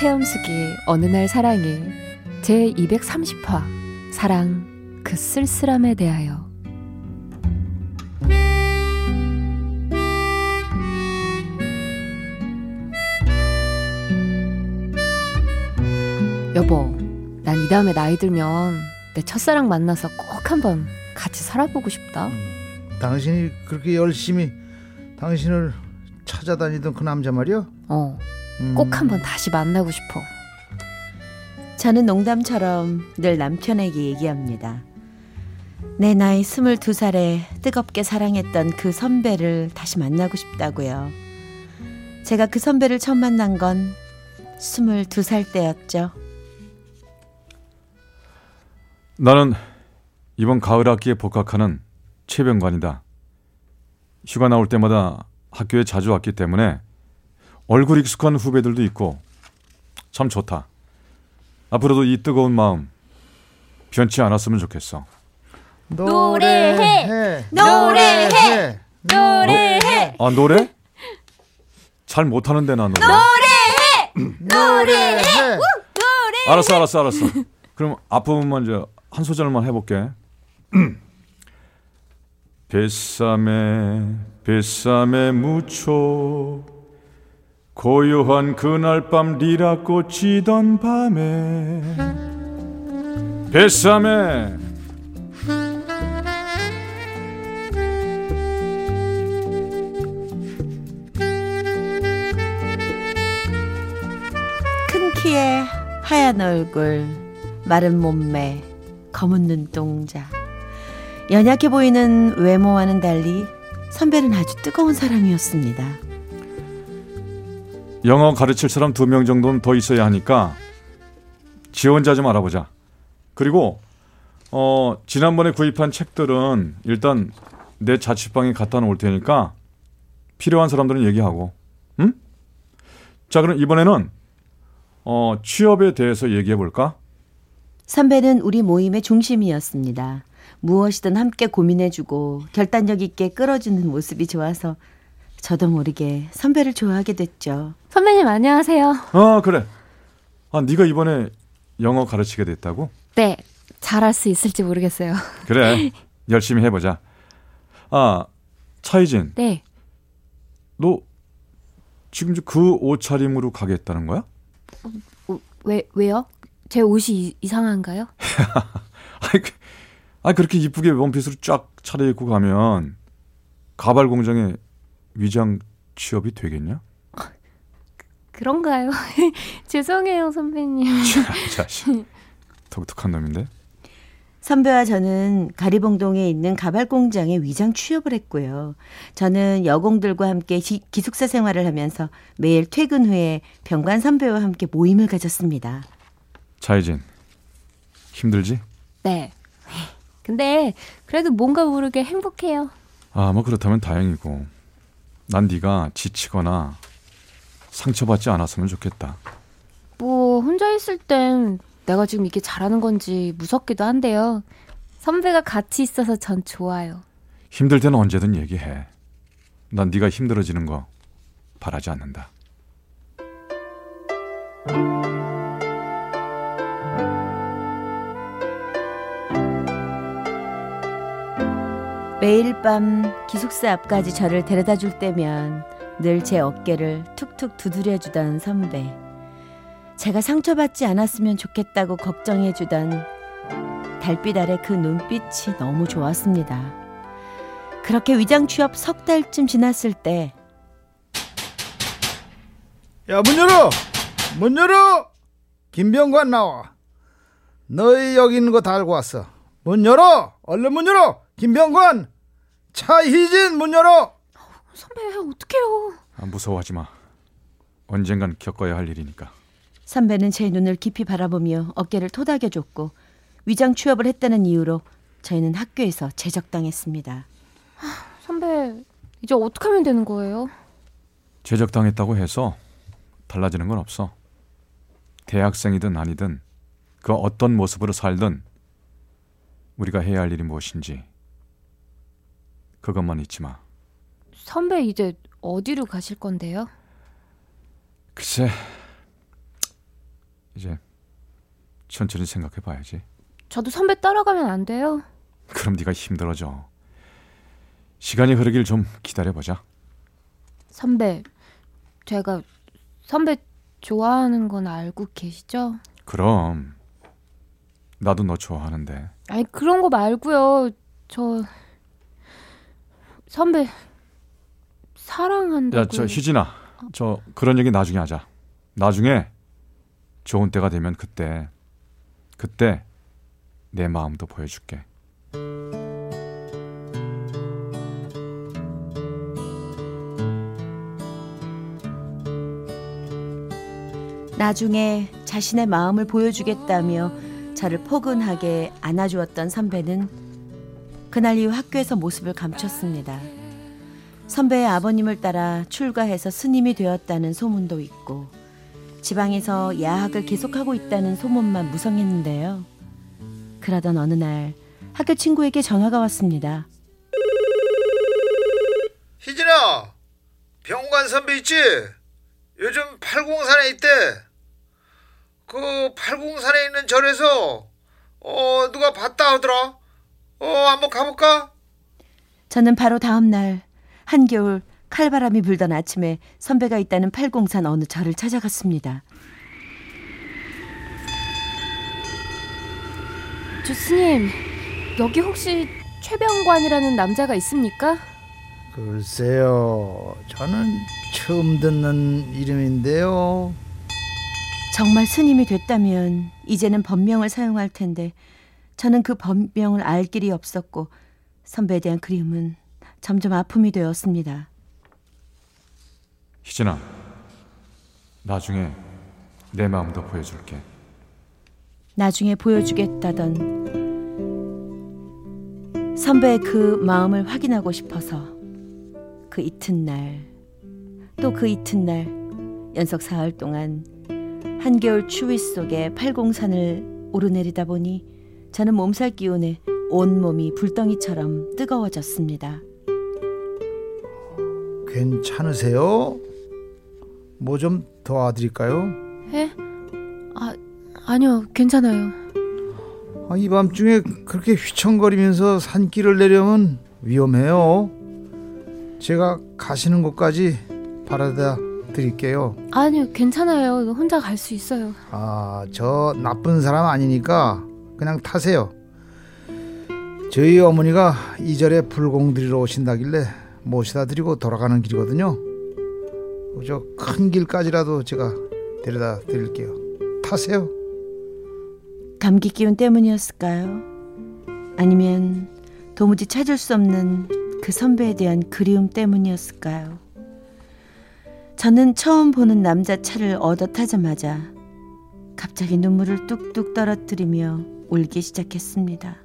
체험수기 어느 날 사랑이 제 230화 사랑 그 쓸쓸함에 대하여. 여보 난 이 다음에 나이 들면 내 첫사랑 만나서 꼭 한번 같이 살아보고 싶다. 당신이 그렇게 열심히 당신을 찾아다니던 그 남자 말이야? 어 음. 꼭 한번 다시 만나고 싶어 저는 농담처럼 늘 남편에게 얘기합니다. 내 나이 22살에 뜨겁게 사랑했던 그 선배를 다시 만나고 싶다고요. 제가 그 선배를 처음 만난 건 22살 때였죠. 나는 이번 가을 학기에 복학하는 최병관이다. 휴가 나올 때마다 학교에 자주 왔기 때문에 얼굴 익숙한 후배들도 있고 참 좋다. 앞으로도 이 뜨거운 마음 변치 않았으면 좋겠어. 노래해 노래해! 노래해 아 노래? 잘 못하는데 나 노래. 노래해 알았어 알았어 알았어. 그럼 앞부분 먼저 한 소절만 해볼게. 뱃삼에 뱃삼에 묻혀 고요한 그날 밤 리라꽃 지던 밤에 뱃삼에 큰 키에 하얀 얼굴, 마른 몸매, 검은 눈동자. 연약해 보이는 외모와는 달리 선배는 아주 뜨거운 사람이었습니다. 영어 가르칠 사람 두 명 정도는 더 있어야 하니까 지원자 좀 알아보자. 그리고 어 지난번에 구입한 책들은 일단 내 자취방에 갖다 놓을 테니까 필요한 사람들은 얘기하고, 응? 자 그럼 이번에는 어 취업에 대해서 얘기해 볼까? 선배는 우리 모임의 중심이었습니다. 무엇이든 함께 고민해주고 결단력 있게 끌어주는 모습이 좋아서 저도 모르게 선배를 좋아하게 됐죠. 선배님 안녕하세요 어 그래. 아 네가 이번에 영어 가르치게 됐다고? 네 잘할 수 있을지 모르겠어요 그래 열심히 해보자. 아 차이진, 네 너 지금 그 옷차림으로 가겠다는 거야? 어, 왜, 왜요? 제 옷이 이, 이상한가요? 아이, 그- 그렇게 이쁘게 원피스로 쫙 차려입고 가면 가발 공장에 위장 취업이 되겠냐? 그런가요? 죄송해요, 선배님. 자. 독특한 놈인데. 선배와 저는 가리봉동에 있는 가발 공장에 위장 취업을 했고요. 저는 여공들과 함께 기, 기숙사 생활을 하면서 매일 퇴근 후에 병관 선배와 함께 모임을 가졌습니다. 차이진. 힘들지? 네. 근데 그래도 뭔가 모르게 행복해요. 아, 뭐 그렇다면 다행이고. 난 네가 지치거나 상처받지 않았으면 좋겠다. 뭐 혼자 있을 땐 내가 지금 이게 잘하는 건지 무섭기도 한데요. 선배가 같이 있어서 전 좋아요. 힘들 때는 언제든 얘기해. 난 네가 힘들어지는 거 바라지 않는다. 매일 밤 기숙사 앞까지 저를 데려다 줄 때면 늘 제 어깨를 툭툭 두드려 주던 선배. 제가 상처받지 않았으면 좋겠다고 걱정해 주던 달빛 아래 그 눈빛이 너무 좋았습니다. 그렇게 위장 취업 석 달쯤 지났을 때 야 문 열어! 문 열어! 김병관 나와. 너희 여기 있는 거 다 알고 왔어. 문 열어! 얼른 문 열어 김병관 차희진 문 열어 선배 어떡해요? 아, 무서워하지 마. 언젠간 겪어야 할 일이니까. 선배는 제 눈을 깊이 바라보며 어깨를 토닥여줬고 위장 취업을 했다는 이유로 저희는 학교에서 제적당했습니다. 선배, 이제 어떻게 하면 되는 거예요? 제적당했다고 해서 달라지는 건 없어. 대학생이든 아니든 그 어떤 모습으로 살든 우리가 해야 할 일이 무엇인지 그것만 잊지 마. 선배 이제 어디로 가실 건데요? 글쎄 이제 천천히 생각해 봐야지. 저도 선배 따라가면 안 돼요? 그럼 네가 힘들어져. 시간이 흐르길 좀 기다려 보자. 선배, 제가 선배 좋아하는 건 알고 계시죠? 그럼 나도 너 좋아하는데 아니 그런 거 말고요. 저 선배 사랑한다고. 야 저 희진아 저 그런 얘기 나중에 하자 나중에 좋은 때가 되면 그때 그때 내 마음도 보여줄게 나중에 자신의 마음을 보여주겠다며 저를 포근하게 안아주었던 선배는 그날 이후 학교에서 모습을 감췄습니다. 선배의 아버님을 따라 출가해서 스님이 되었다는 소문도 있고 지방에서 야학을 계속하고 있다는 소문만 무성했는데요. 그러던 어느 날 학교 친구에게 전화가 왔습니다. 희진아, 병관 선배 있지? 요즘 팔공산에 있대. 그 팔공산에 있는 절에서 어 누가 봤다 하더라. 어 한번 가볼까? 저는 바로 다음 날 한겨울 칼바람이 불던 아침에 선배가 있다는 팔공산 어느 절을 찾아갔습니다. 저 스님, 여기 혹시 최병관이라는 남자가 있습니까? 글쎄요, 저는 처음 듣는 이름인데요. 정말 스님이 됐다면 이제는 법명을 사용할 텐데 저는 그 법명을 알 길이 없었고 선배에 대한 그리움은 점점 아픔이 되었습니다. 희진아 나중에 내 마음도 보여줄게 나중에 보여주겠다던 선배의 그 마음을 확인하고 싶어서 그 이튿날 또 그 이튿날 연속 사흘 동안 한겨울 추위 속에 팔공산을 오르내리다 보니 저는 몸살 기운에 온몸이 불덩이처럼 뜨거워졌습니다. 괜찮으세요? 뭐 좀 도와드릴까요? 예? 아, 아니요, 괜찮아요. 아, 이 밤중에 그렇게 휘청거리면서 산길을 내려면 위험해요. 제가 가시는 곳까지 바라다 드릴게요. 아니요, 괜찮아요. 혼자 갈 수 있어요. 아, 저 나쁜 사람 아니니까 그냥 타세요. 저희 어머니가 이 절에 불공 드리러 오신다길래 모시다 드리고 돌아가는 길이거든요. 저 큰 길까지라도 제가 데려다 드릴게요. 타세요. 감기 기운 때문이었을까요? 아니면 도무지 찾을 수 없는 그 선배에 대한 그리움 때문이었을까요? 저는 처음 보는 남자 차를 얻어 타자마자 갑자기 눈물을 뚝뚝 떨어뜨리며 울기 시작했습니다.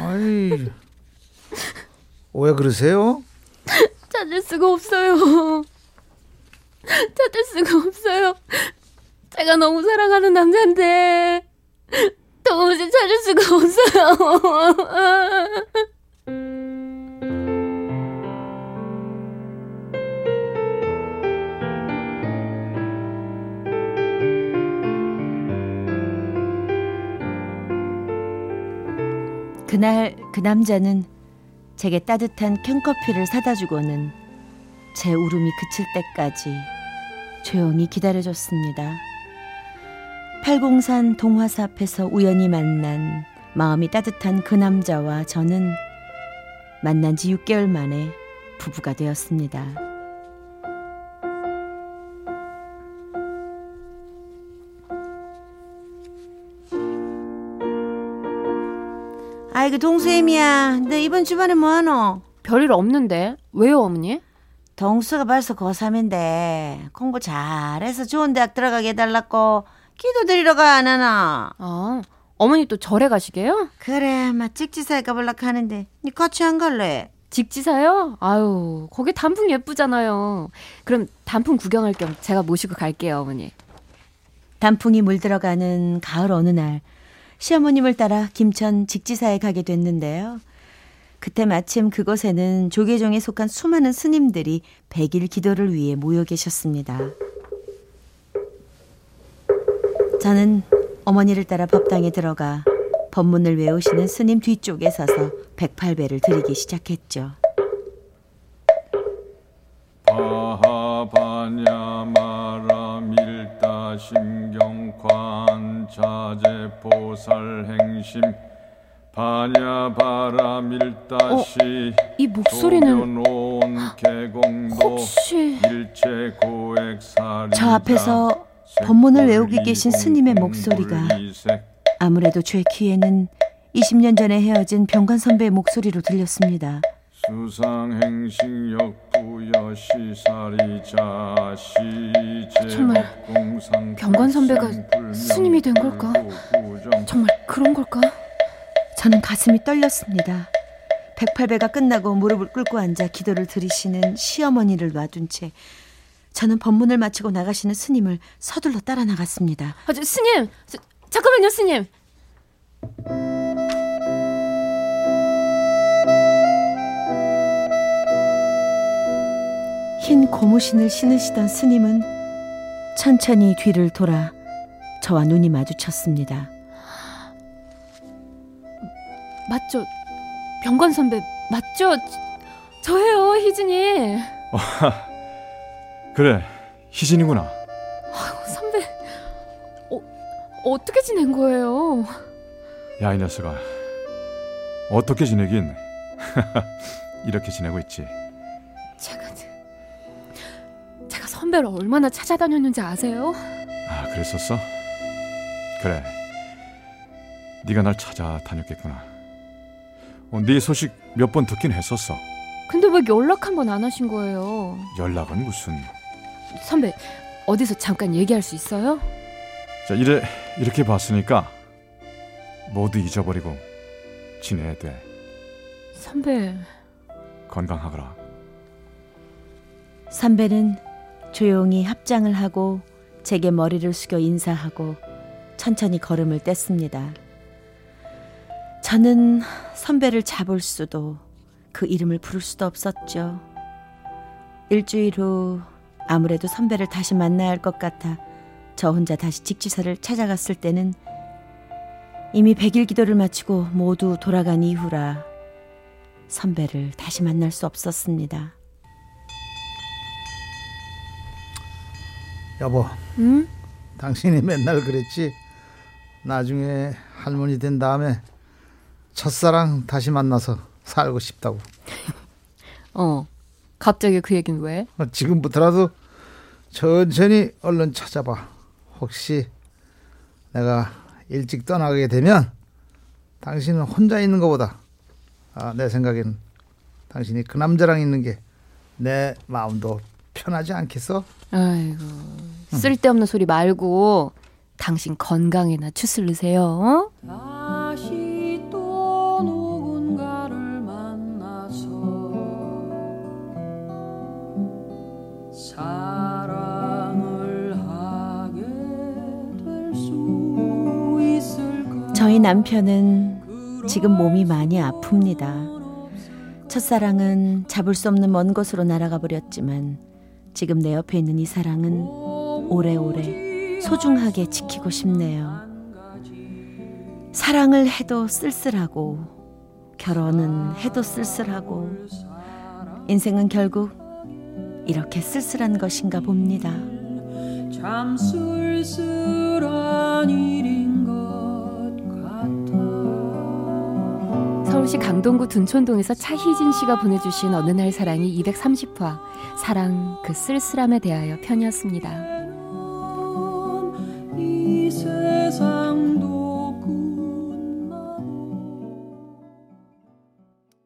아이, 왜 그러세요? 찾을 수가 없어요. 찾을 수가 없어요. 제가 너무 사랑하는 남자인데 도무지 찾을 수가 없어요. 그날 그 남자는 제게 따뜻한 캔커피를 사다 주고는 제 울음이 그칠 때까지 조용히 기다려줬습니다. 팔공산 동화사 앞에서 우연히 만난 마음이 따뜻한 그 남자와 저는 만난 지 6개월 만에 부부가 되었습니다. 아이고 동수애미야 너 이번 주말에 뭐하노? 별일 없는데 왜요, 어머니? 동수가 벌써 고3인데 공부 잘해서 좋은 대학 들어가게 해달라고 기도 드리러 가 안 하나? 아, 어머니 또 절에 가시게요? 그래, 막 찍지사에 가볼락 하는데 니 같이 안 갈래? 직지사요? 아유, 거기 단풍 예쁘잖아요. 그럼 단풍 구경할 겸 제가 모시고 갈게요, 어머니. 단풍이 물들어가는 가을 어느 날 시어머님을 따라 김천 직지사에 가게 됐는데요. 그때 마침 그곳에는 조계종에 속한 수많은 스님들이 백일 기도를 위해 모여 계셨습니다. 저는 어머니를 따라 법당에 들어가 법문을 외우시는 스님 뒤쪽에 서서 108배를 드리기 시작했죠. 바하바냐 자제 보살 행심 바냐바라 밀다시 이 목소리는 혹시 저 앞에서 법문을 외우고 계신 스님의 목소리가 아무래도 제 귀에는 20년 전에 헤어진 병관 선배의 목소리로 들렸습니다. 수상행식 역 부여 시사리자시 정말 병관 선배가 스님이 된 걸까? 정말 그런 걸까? 저는 가슴이 떨렸습니다. 108배가 끝나고 무릎을 꿇고 앉아 기도를 드리시는 시어머니를 놔둔 채 저는 법문을 마치고 나가시는 스님을 서둘러 따라 나갔습니다. 아, 저, 스님! 저, 잠깐만요, 스님! 흰 고무신을 신으시던 스님은 천천히 뒤를 돌아 저와 눈이 마주쳤습니다. 맞죠? 병관 선배, 맞죠? 저, 저예요, 희진이. 그래 희진이구나 선배, 어, 어떻게 지낸 거예요? 야 이 녀석아 어떻게 지내긴 이렇게 지내고 있지 선배를 얼마나 찾아다녔는지 아세요? 아 그랬었어? 그래. 네가 날 찾아다녔겠구나. 어, 네 소식 몇 번 듣긴 했었어. 근데 왜 연락 한 번 안 하신 거예요? 연락은 무슨? 선배, 어디서 잠깐 얘기할 수 있어요? 자 이래 이렇게 봤으니까 모두 잊어버리고 지내야 돼. 선배, 건강하거라. 선배는 조용히 합장을 하고 제게 머리를 숙여 인사하고 천천히 걸음을 뗐습니다. 저는 선배를 잡을 수도 그 이름을 부를 수도 없었죠. 일주일 후 아무래도 선배를 다시 만나야 할 것 같아 저 혼자 다시 직지사를 찾아갔을 때는 이미 백일 기도를 마치고 모두 돌아간 이후라 선배를 다시 만날 수 없었습니다. 여보, 응? 당신이 맨날 그랬지. 나중에 할머니 된 다음에 첫사랑 다시 만나서 살고 싶다고. 어. 갑자기 그 얘긴 왜? 어, 지금부터라도 천천히 얼른 찾아봐. 혹시 내가 일찍 떠나게 되면 당신은 혼자 있는 것보다 아, 내 생각엔 당신이 그 남자랑 있는 게 내 마음도 편하지 않겠어? 아이고, 쓸데없는 소리 말고 당신 건강에나 추슬르세요. 어? 다시 또 누군가를 만나서 사랑을 하게 될 수 있을까 저희 남편은 지금 몸이 많이 아픕니다. 첫사랑은 잡을 수 없는 먼 곳으로 날아가 버렸지만 지금 내 옆에 있는 이 사랑은 오래오래 소중하게 지키고 싶네요. 사랑을 해도 쓸쓸하고 결혼은 해도 쓸쓸하고 인생은 결국 이렇게 쓸쓸한 것인가 봅니다. 참 쓸쓸한 일인 서울시 강동구 둔촌동에서 차희진 씨가 보내주신 어느 날 사랑이 230화 사랑 그 쓸쓸함에 대하여 편이었습니다.